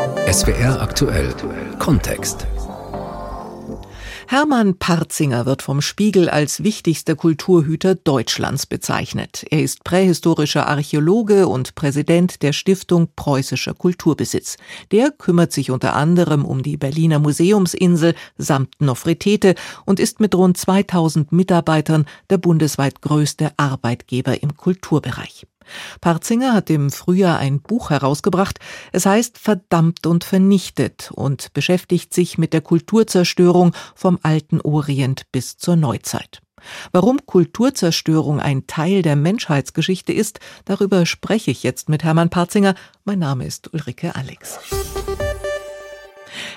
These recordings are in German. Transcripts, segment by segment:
SWR aktuell Kontext. Hermann Parzinger wird vom Spiegel als wichtigster Kulturhüter Deutschlands bezeichnet. Er ist prähistorischer Archäologe und Präsident der Stiftung Preußischer Kulturbesitz. Der kümmert sich unter anderem um die Berliner Museumsinsel samt Nofretete und ist mit rund 2000 Mitarbeitern der bundesweit größte Arbeitgeber im Kulturbereich. Parzinger hat im Frühjahr ein Buch herausgebracht. Es heißt Verdammt und vernichtet und beschäftigt sich mit der Kulturzerstörung vom alten Orient bis zur Neuzeit. Warum Kulturzerstörung ein Teil der Menschheitsgeschichte ist, darüber spreche ich jetzt mit Hermann Parzinger. Mein Name ist Ulrike Alex.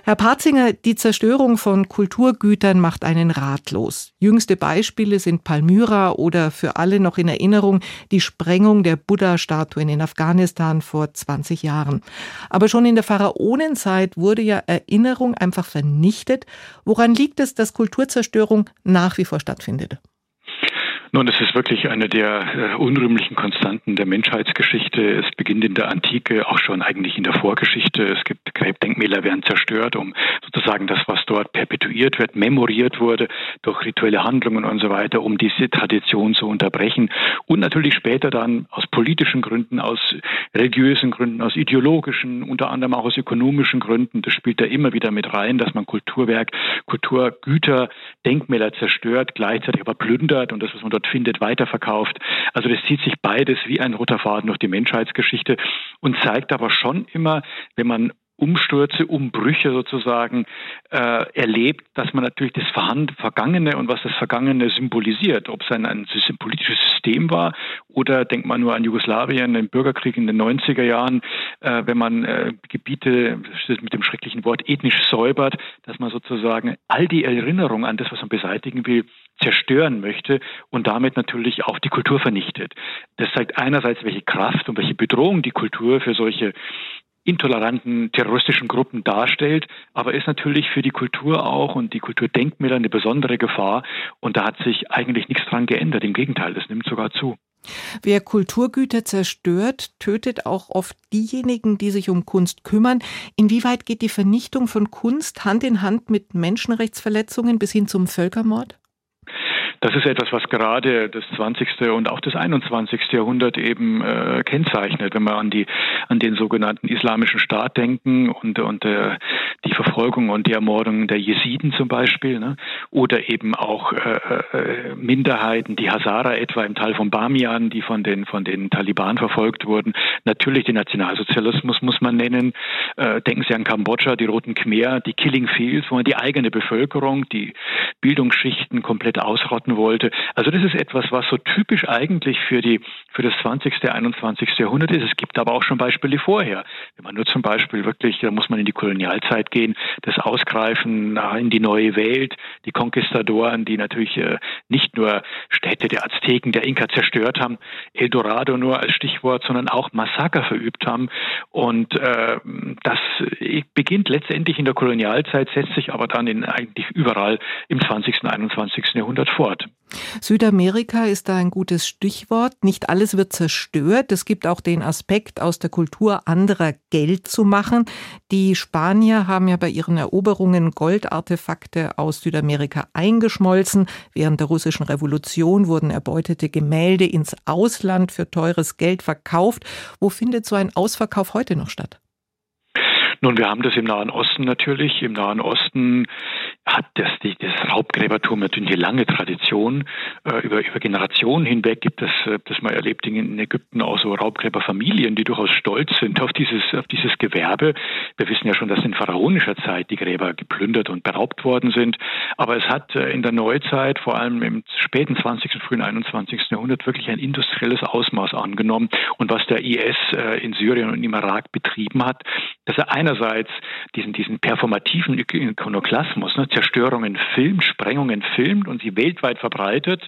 Herr Parzinger, die Zerstörung von Kulturgütern macht einen ratlos. Jüngste Beispiele sind Palmyra oder für alle noch in Erinnerung die Sprengung der Buddha-Statuen in Afghanistan vor 20 Jahren. Aber schon in der Pharaonenzeit wurde ja Erinnerung einfach vernichtet. Woran liegt es, dass Kulturzerstörung nach wie vor stattfindet? Nun, es ist wirklich eine der äh, unrühmlichen Konstanten der Menschheitsgeschichte. Es beginnt in der Antike, auch schon eigentlich in der Vorgeschichte. Es gibt Gräbdenkmäler werden zerstört, um sozusagen das, was dort perpetuiert wird, memoriert wurde durch rituelle Handlungen und so weiter, um diese Tradition zu unterbrechen. Und natürlich später dann aus politischen Gründen, aus religiösen Gründen, aus ideologischen, unter anderem auch aus ökonomischen Gründen. Das spielt da immer wieder mit rein, dass man Kulturwerk, Kulturgüter, Denkmäler zerstört, gleichzeitig aber plündert und das, was man dort dort findet, weiterverkauft. Also das zieht sich beides wie ein roter Faden durch die Menschheitsgeschichte und zeigt aber schon immer, wenn man Umstürze, Umbrüche sozusagen äh, erlebt, dass man natürlich das Vergangene und was das Vergangene symbolisiert, ob es ein, ein politisches System war oder denkt man nur an Jugoslawien, den Bürgerkrieg in den 90er Jahren, äh, wenn man äh, Gebiete mit dem schrecklichen Wort ethnisch säubert, dass man sozusagen all die Erinnerungen an das, was man beseitigen will, zerstören möchte und damit natürlich auch die Kultur vernichtet. Das zeigt einerseits, welche Kraft und welche Bedrohung die Kultur für solche intoleranten terroristischen Gruppen darstellt, aber ist natürlich für die Kultur auch und die Kulturdenkmäler eine besondere Gefahr. Und da hat sich eigentlich nichts dran geändert. Im Gegenteil, das nimmt sogar zu. Wer Kulturgüter zerstört, tötet auch oft diejenigen, die sich um Kunst kümmern. Inwieweit geht die Vernichtung von Kunst Hand in Hand mit Menschenrechtsverletzungen bis hin zum Völkermord? Das ist etwas, was gerade das 20. und auch das 21. Jahrhundert eben äh, kennzeichnet, wenn wir an die an den sogenannten Islamischen Staat denken und und äh, die Verfolgung und die Ermordung der Jesiden zum Beispiel, ne? oder eben auch äh, äh, Minderheiten, die Hazara etwa im Teil von Bamian, die von den von den Taliban verfolgt wurden. Natürlich den Nationalsozialismus muss man nennen. Äh, denken Sie an Kambodscha, die Roten Khmer, die Killing Fields, wo man die eigene Bevölkerung, die Bildungsschichten komplett ausrotten vertreten wollte. Also das ist etwas, was so typisch eigentlich für die für das 20. 21. Jahrhundert ist. Es gibt aber auch schon Beispiele vorher. Wenn man nur zum Beispiel wirklich, da muss man in die Kolonialzeit gehen, das Ausgreifen in die neue Welt, die Konquistadoren, die natürlich äh, nicht nur Städte der Azteken, der Inka zerstört haben, Eldorado nur als Stichwort, sondern auch Massaker verübt haben. Und äh, das beginnt letztendlich in der Kolonialzeit, setzt sich aber dann in eigentlich überall im 20. 21. Jahrhundert fort. Südamerika ist da ein gutes Stichwort. Nicht alles wird zerstört. Es gibt auch den Aspekt, aus der Kultur anderer Geld zu machen. Die Spanier haben ja bei ihren Eroberungen Goldartefakte aus Südamerika eingeschmolzen. Während der russischen Revolution wurden erbeutete Gemälde ins Ausland für teures Geld verkauft. Wo findet so ein Ausverkauf heute noch statt? Nun, wir haben das im Nahen Osten natürlich. Im Nahen Osten hat das, die, das Raubgräbertum natürlich eine lange Tradition. Äh, über, über Generationen hinweg gibt es, äh, das man erlebt in Ägypten auch so Raubgräberfamilien, die durchaus stolz sind auf dieses, auf dieses Gewerbe. Wir wissen ja schon, dass in pharaonischer Zeit die Gräber geplündert und beraubt worden sind. Aber es hat äh, in der Neuzeit, vor allem im späten 20. und frühen 21. Jahrhundert, wirklich ein industrielles Ausmaß angenommen. Und was der IS äh, in Syrien und im Irak betrieben hat, dass er einerseits diesen, diesen performativen Ikonoklasmus, ne, Zerstörungen filmt, Sprengungen filmt und sie weltweit verbreitet,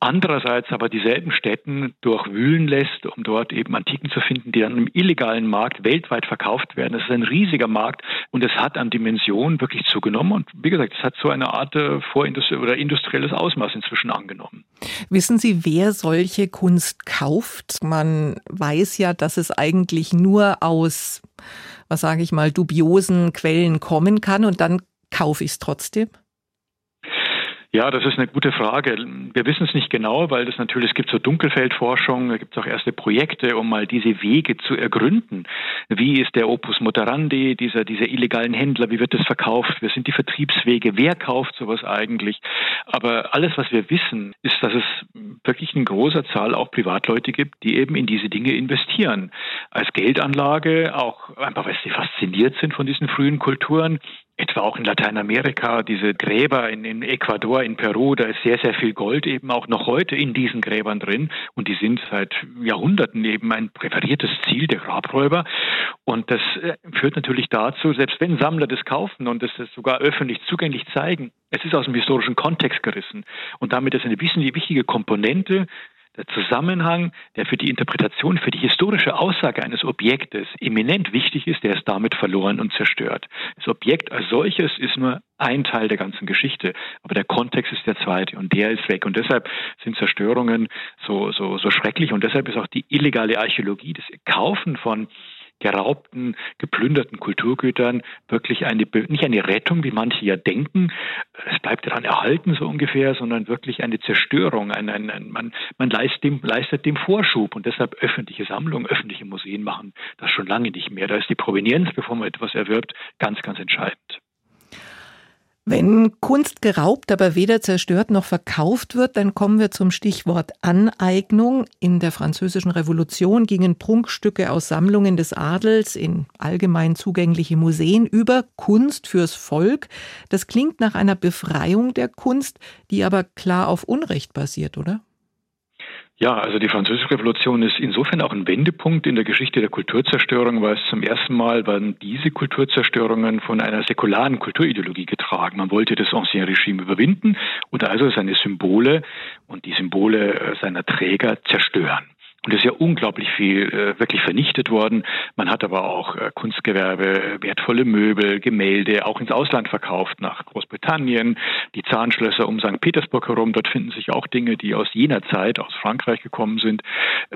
andererseits aber dieselben Städten durchwühlen lässt, um dort eben Antiken zu finden, die dann im illegalen Markt weltweit verkauft werden. Das ist ein riesiger Markt und es hat an Dimensionen wirklich zugenommen und wie gesagt, es hat so eine Art äh, Vorindustrie oder industrielles Ausmaß inzwischen angenommen. Wissen Sie, wer solche Kunst kauft? Man weiß ja, dass es eigentlich nur aus was sage ich mal, dubiosen Quellen kommen kann und dann kaufe ich es trotzdem? Ja, das ist eine gute Frage. Wir wissen es nicht genau, weil das natürlich, es gibt so Dunkelfeldforschung, da gibt es auch erste Projekte, um mal diese Wege zu ergründen. Wie ist der Opus Moderandi, dieser, dieser illegalen Händler, wie wird das verkauft? Wer sind die Vertriebswege? Wer kauft sowas eigentlich? Aber alles, was wir wissen, ist, dass es wirklich in großer Zahl auch Privatleute gibt, die eben in diese Dinge investieren. Als Geldanlage, auch einfach, weil sie fasziniert sind von diesen frühen Kulturen, etwa auch in Lateinamerika, diese Gräber in, in, Ecuador, in Peru, da ist sehr, sehr viel Gold eben auch noch heute in diesen Gräbern drin. Und die sind seit Jahrhunderten eben ein präferiertes Ziel der Grabräuber. Und das äh, führt natürlich dazu, selbst wenn Sammler das kaufen und das sogar öffentlich zugänglich zeigen, es ist aus dem historischen Kontext gerissen. Und damit ist eine wichtige Komponente der Zusammenhang, der für die Interpretation, für die historische Aussage eines Objektes eminent wichtig ist, der ist damit verloren und zerstört. Das Objekt als solches ist nur ein Teil der ganzen Geschichte, aber der Kontext ist der zweite und der ist weg. Und deshalb sind Zerstörungen so, so, so schrecklich und deshalb ist auch die illegale Archäologie, das Kaufen von geraubten, geplünderten Kulturgütern wirklich eine, nicht eine Rettung, wie manche ja denken, es bleibt daran erhalten so ungefähr, sondern wirklich eine Zerstörung. Ein, ein, ein, man man leistet, dem, leistet dem Vorschub und deshalb öffentliche Sammlungen, öffentliche Museen machen das schon lange nicht mehr. Da ist die Provenienz, bevor man etwas erwirbt, ganz, ganz entscheidend. Wenn Kunst geraubt, aber weder zerstört noch verkauft wird, dann kommen wir zum Stichwort Aneignung. In der Französischen Revolution gingen Prunkstücke aus Sammlungen des Adels in allgemein zugängliche Museen über Kunst fürs Volk. Das klingt nach einer Befreiung der Kunst, die aber klar auf Unrecht basiert, oder? Ja, also die Französische Revolution ist insofern auch ein Wendepunkt in der Geschichte der Kulturzerstörung, weil es zum ersten Mal waren diese Kulturzerstörungen von einer säkularen Kulturideologie getragen. Man wollte das Ancien Regime überwinden und also seine Symbole und die Symbole äh, seiner Träger zerstören. Und es ist ja unglaublich viel äh, wirklich vernichtet worden. Man hat aber auch äh, Kunstgewerbe, wertvolle Möbel, Gemälde auch ins Ausland verkauft, nach Großbritannien, die Zahnschlösser um St. Petersburg herum. Dort finden sich auch Dinge, die aus jener Zeit, aus Frankreich gekommen sind,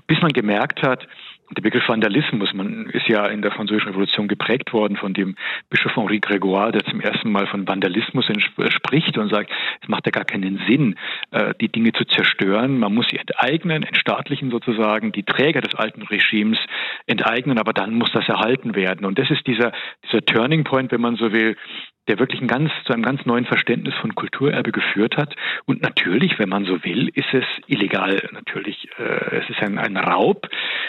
bis man gemerkt hat, der Begriff Vandalismus, man ist ja in der Französischen Revolution geprägt worden von dem Bischof Henri Grégoire, der zum ersten Mal von Vandalismus spricht und sagt, es macht ja gar keinen Sinn, äh, die Dinge zu zerstören. Man muss sie enteignen, entstaatlichen sozusagen, die Träger des alten Regimes enteignen, aber dann muss das erhalten werden. Und das ist dieser, dieser Turning Point, wenn man so will, der wirklich ein ganz, zu einem ganz neuen Verständnis von Kulturerbe geführt hat. Und natürlich, wenn man so will, ist es illegal. Natürlich, äh, es ist ein, ein Raub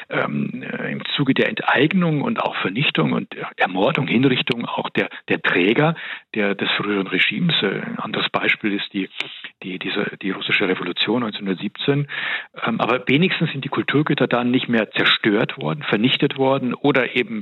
ähm, äh, im Zuge der Enteignung und auch Vernichtung und Ermordung, Hinrichtung auch der, der Träger der, des früheren Regimes. Äh, ein anderes Beispiel ist die, die, diese, die russische Revolution 1917. Ähm, aber wenigstens sind die Kulturgüter dann nicht mehr zerstört worden, vernichtet worden oder eben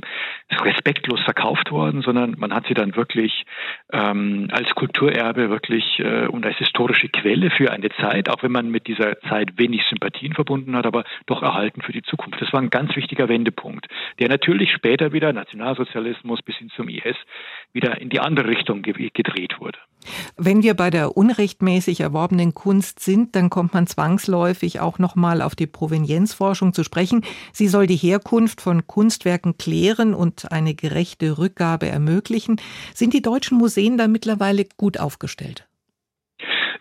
respektlos verkauft worden, sondern man hat sie dann wirklich ähm, als Kulturerbe wirklich äh, und als historische Quelle für eine Zeit, auch wenn man mit dieser Zeit wenig Sympathien verbunden hat, aber doch erhalten für die Zukunft. Das war ein ganz wichtiger Wendepunkt, der natürlich später wieder Nationalsozialismus bis hin zum IS wieder in die andere Richtung gedreht wurde. Wenn wir bei der unrechtmäßig erworbenen Kunst sind, dann kommt man zwangsläufig auch noch mal auf die Provenienzforschung zu sprechen. Sie soll die Herkunft von Kunstwerken klären und eine gerechte Rückgabe ermöglichen. Sind die deutschen Museen da mittlerweile gut aufgestellt?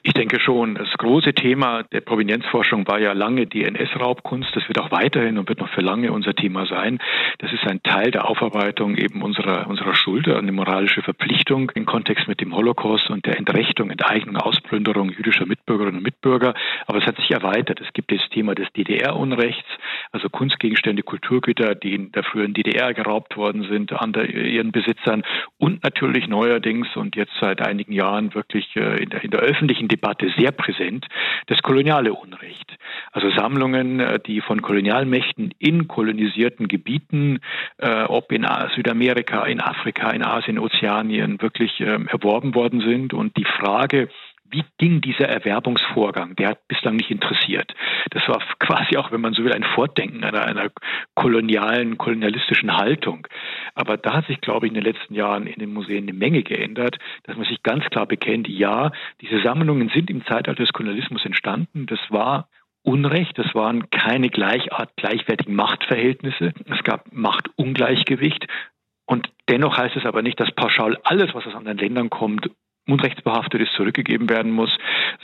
Ich denke schon. Das große Thema der Provenienzforschung war ja lange die NS-Raubkunst. Das wird auch weiterhin und wird noch für lange unser Thema sein. Das ist ein Teil der Aufarbeitung eben unserer, unserer Schuld, eine moralische Verpflichtung im Kontext mit dem Holocaust und der Entrechtung, Enteignung, Ausplünderung jüdischer Mitbürgerinnen und Mitbürger. Aber es hat sich erweitert. Es gibt das Thema des DDR-Unrechts, also Kunstgegenstände, Kulturgüter, die in der früheren DDR geraubt worden sind an der, ihren Besitzern und natürlich neuerdings und jetzt seit einigen Jahren wirklich äh, in der, in der öffentlichen Debatte sehr präsent, das koloniale Unrecht. Also Sammlungen, äh, die von Kolonialmächten in kolonisierten Gebieten, äh, ob in Südamerika, in Afrika, in Asien, Ozeanien, wirklich ähm, erworben worden sind. Und die Frage, wie ging dieser Erwerbungsvorgang? Der hat bislang nicht interessiert. Das war quasi auch, wenn man so will, ein Fortdenken einer, einer kolonialen, kolonialistischen Haltung. Aber da hat sich, glaube ich, in den letzten Jahren in den Museen eine Menge geändert, dass man sich ganz klar bekennt, ja, diese Sammlungen sind im Zeitalter des Kolonialismus entstanden. Das war Unrecht, das waren keine gleichart, gleichwertigen Machtverhältnisse. Es gab Machtungleichgewicht Und dennoch heißt es aber nicht, dass pauschal alles, was aus anderen Ländern kommt, unrechtsbehaftet ist, zurückgegeben werden muss,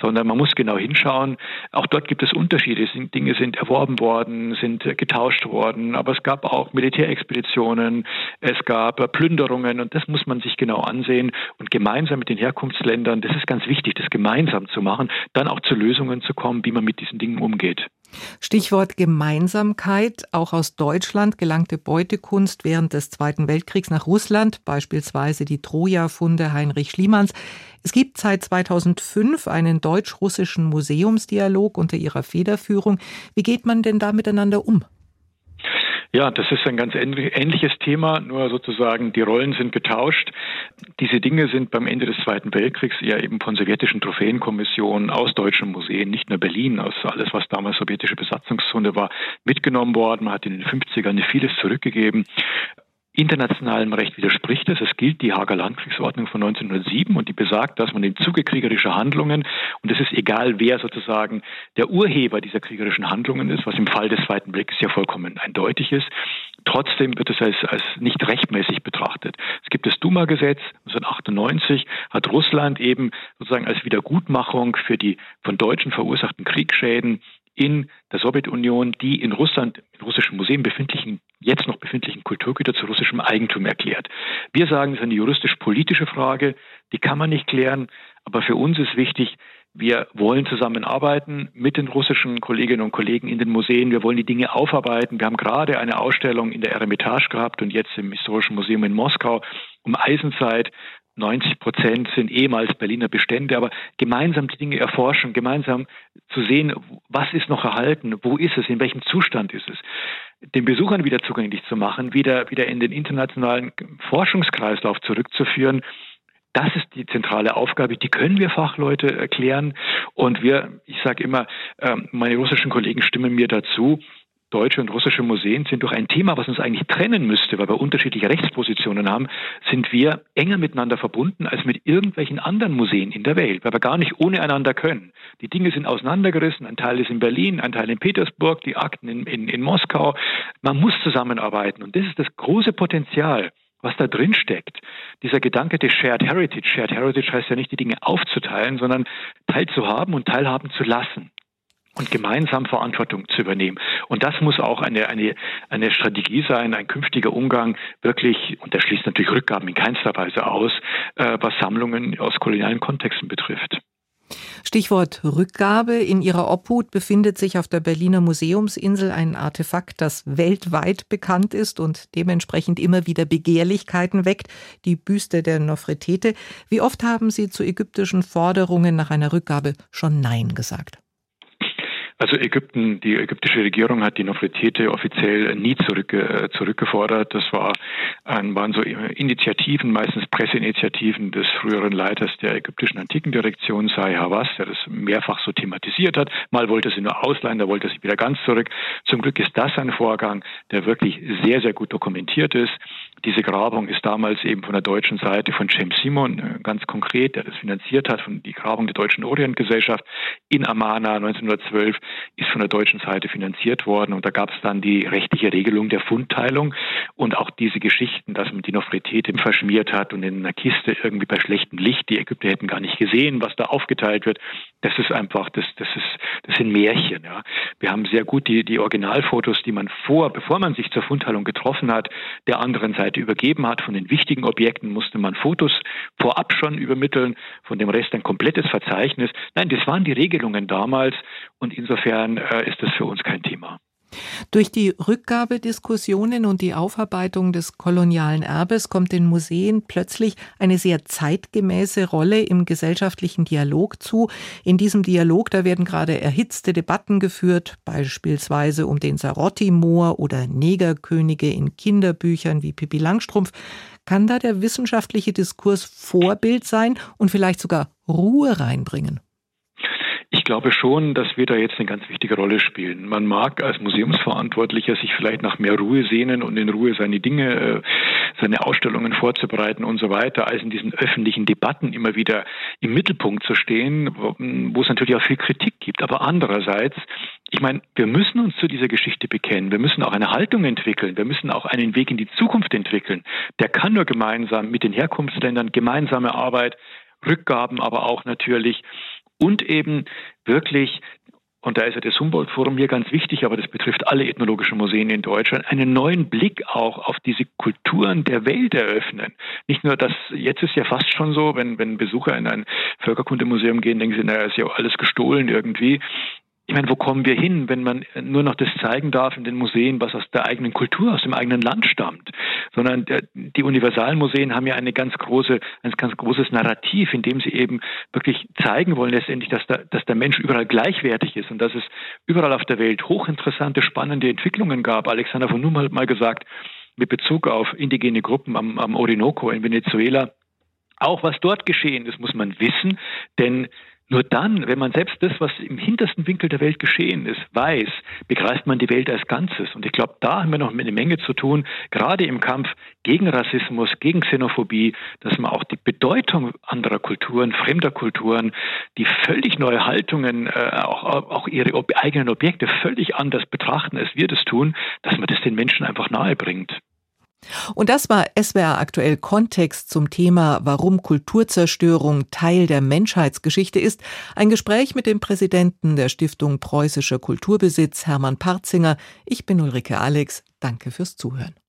sondern man muss genau hinschauen. Auch dort gibt es Unterschiede. Dinge sind erworben worden, sind getauscht worden, aber es gab auch Militärexpeditionen, es gab Plünderungen und das muss man sich genau ansehen und gemeinsam mit den Herkunftsländern, das ist ganz wichtig, das gemeinsam zu machen, dann auch zu Lösungen zu kommen, wie man mit diesen Dingen umgeht. Stichwort Gemeinsamkeit. Auch aus Deutschland gelangte Beutekunst während des Zweiten Weltkriegs nach Russland, beispielsweise die Troja-Funde Heinrich Schliemanns. Es gibt seit 2005 einen deutsch-russischen Museumsdialog unter ihrer Federführung. Wie geht man denn da miteinander um? Ja, das ist ein ganz ähnliches Thema, nur sozusagen die Rollen sind getauscht. Diese Dinge sind beim Ende des Zweiten Weltkriegs ja eben von sowjetischen Trophäenkommissionen aus deutschen Museen, nicht nur Berlin, aus alles, was damals sowjetische Besatzungszone war, mitgenommen worden. Man hat in den 50ern vieles zurückgegeben internationalem Recht widerspricht es. Es gilt die Hager Landkriegsordnung von 1907 und die besagt, dass man im Zuge kriegerischer Handlungen, und es ist egal, wer sozusagen der Urheber dieser kriegerischen Handlungen ist, was im Fall des Zweiten Weltkriegs ja vollkommen eindeutig ist, trotzdem wird es als, als nicht rechtmäßig betrachtet. Es gibt das Duma-Gesetz 1998, hat Russland eben sozusagen als Wiedergutmachung für die von Deutschen verursachten Kriegsschäden in der Sowjetunion die in Russland, in russischen Museen befindlichen, jetzt noch befindlichen Kulturgüter zu russischem Eigentum erklärt. Wir sagen, es ist eine juristisch-politische Frage, die kann man nicht klären, aber für uns ist wichtig, wir wollen zusammenarbeiten mit den russischen Kolleginnen und Kollegen in den Museen. Wir wollen die Dinge aufarbeiten. Wir haben gerade eine Ausstellung in der Eremitage gehabt und jetzt im Historischen Museum in Moskau um Eisenzeit, 90 Prozent sind ehemals Berliner Bestände, aber gemeinsam die Dinge erforschen, gemeinsam zu sehen, was ist noch erhalten, wo ist es, in welchem Zustand ist es, den Besuchern wieder zugänglich zu machen, wieder, wieder in den internationalen Forschungskreislauf zurückzuführen. Das ist die zentrale Aufgabe, die können wir Fachleute erklären. Und wir, ich sage immer, ähm, meine russischen Kollegen stimmen mir dazu, deutsche und russische Museen sind durch ein Thema, was uns eigentlich trennen müsste, weil wir unterschiedliche Rechtspositionen haben, sind wir enger miteinander verbunden als mit irgendwelchen anderen Museen in der Welt, weil wir gar nicht ohne einander können. Die Dinge sind auseinandergerissen, ein Teil ist in Berlin, ein Teil in Petersburg, die Akten in, in, in Moskau. Man muss zusammenarbeiten und das ist das große Potenzial was da drin steckt. Dieser Gedanke des Shared Heritage. Shared Heritage heißt ja nicht, die Dinge aufzuteilen, sondern teilzuhaben und teilhaben zu lassen und gemeinsam Verantwortung zu übernehmen. Und das muss auch eine, eine, eine Strategie sein, ein künftiger Umgang wirklich, und der schließt natürlich Rückgaben in keinster Weise aus, äh, was Sammlungen aus kolonialen Kontexten betrifft. Stichwort Rückgabe. In ihrer Obhut befindet sich auf der Berliner Museumsinsel ein Artefakt, das weltweit bekannt ist und dementsprechend immer wieder Begehrlichkeiten weckt, die Büste der Nofretete. Wie oft haben Sie zu ägyptischen Forderungen nach einer Rückgabe schon Nein gesagt? Also Ägypten, die ägyptische Regierung hat die Nofretete offiziell nie zurück, äh, zurückgefordert. Das war, waren so Initiativen, meistens Presseinitiativen des früheren Leiters der ägyptischen Antikendirektion, Sai Hawass, der das mehrfach so thematisiert hat. Mal wollte sie nur ausleihen, da wollte sie wieder ganz zurück. Zum Glück ist das ein Vorgang, der wirklich sehr, sehr gut dokumentiert ist. Diese Grabung ist damals eben von der deutschen Seite von James Simon äh, ganz konkret, der das finanziert hat, von die Grabung der Deutschen Orientgesellschaft in Amana 1912 ist von der deutschen Seite finanziert worden und da gab es dann die rechtliche Regelung der Fundteilung und auch diese Geschichten, dass man die Nofretete verschmiert hat und in einer Kiste irgendwie bei schlechtem Licht, die Ägypter hätten gar nicht gesehen, was da aufgeteilt wird. Das ist einfach, das, das ist, das sind Märchen, ja. Wir haben sehr gut die, die Originalfotos, die man vor, bevor man sich zur Fundteilung getroffen hat, der anderen Seite Seite übergeben hat. Von den wichtigen Objekten musste man Fotos vorab schon übermitteln, von dem Rest ein komplettes Verzeichnis. Nein, das waren die Regelungen damals und insofern äh, ist das für uns kein Thema. Durch die Rückgabediskussionen und die Aufarbeitung des kolonialen Erbes kommt den Museen plötzlich eine sehr zeitgemäße Rolle im gesellschaftlichen Dialog zu. In diesem Dialog, da werden gerade erhitzte Debatten geführt, beispielsweise um den Sarotti-Moor oder Negerkönige in Kinderbüchern wie Pippi Langstrumpf. Kann da der wissenschaftliche Diskurs Vorbild sein und vielleicht sogar Ruhe reinbringen? Glaube schon, dass wir da jetzt eine ganz wichtige Rolle spielen. Man mag als Museumsverantwortlicher sich vielleicht nach mehr Ruhe sehnen und in Ruhe seine Dinge, äh, seine Ausstellungen vorzubereiten und so weiter, als in diesen öffentlichen Debatten immer wieder im Mittelpunkt zu stehen, wo es natürlich auch viel Kritik gibt. Aber andererseits, ich meine, wir müssen uns zu dieser Geschichte bekennen. Wir müssen auch eine Haltung entwickeln. Wir müssen auch einen Weg in die Zukunft entwickeln. Der kann nur gemeinsam mit den Herkunftsländern gemeinsame Arbeit, Rückgaben, aber auch natürlich und eben wirklich und da ist ja das Humboldt-Forum hier ganz wichtig, aber das betrifft alle ethnologischen Museen in Deutschland, einen neuen Blick auch auf diese Kulturen der Welt eröffnen. Nicht nur das, jetzt ist ja fast schon so, wenn, wenn Besucher in ein Völkerkundemuseum gehen, denken sie, naja, ist ja alles gestohlen irgendwie ich meine, wo kommen wir hin, wenn man nur noch das zeigen darf in den Museen, was aus der eigenen Kultur, aus dem eigenen Land stammt? Sondern der, die Universalmuseen haben ja eine ganz große, ein ganz großes Narrativ, in dem sie eben wirklich zeigen wollen letztendlich, dass der, dass der Mensch überall gleichwertig ist und dass es überall auf der Welt hochinteressante, spannende Entwicklungen gab. Alexander von Num hat mal gesagt, mit Bezug auf indigene Gruppen am, am Orinoco in Venezuela, auch was dort geschehen ist, muss man wissen, denn nur dann, wenn man selbst das, was im hintersten Winkel der Welt geschehen ist, weiß, begreift man die Welt als Ganzes. Und ich glaube, da haben wir noch eine Menge zu tun, gerade im Kampf gegen Rassismus, gegen Xenophobie, dass man auch die Bedeutung anderer Kulturen, fremder Kulturen, die völlig neue Haltungen, äh, auch, auch ihre ob eigenen Objekte völlig anders betrachten, als wir das tun, dass man das den Menschen einfach nahe bringt. Und das war SWR aktuell Kontext zum Thema, warum Kulturzerstörung Teil der Menschheitsgeschichte ist. Ein Gespräch mit dem Präsidenten der Stiftung Preußischer Kulturbesitz, Hermann Parzinger. Ich bin Ulrike Alex. Danke fürs Zuhören.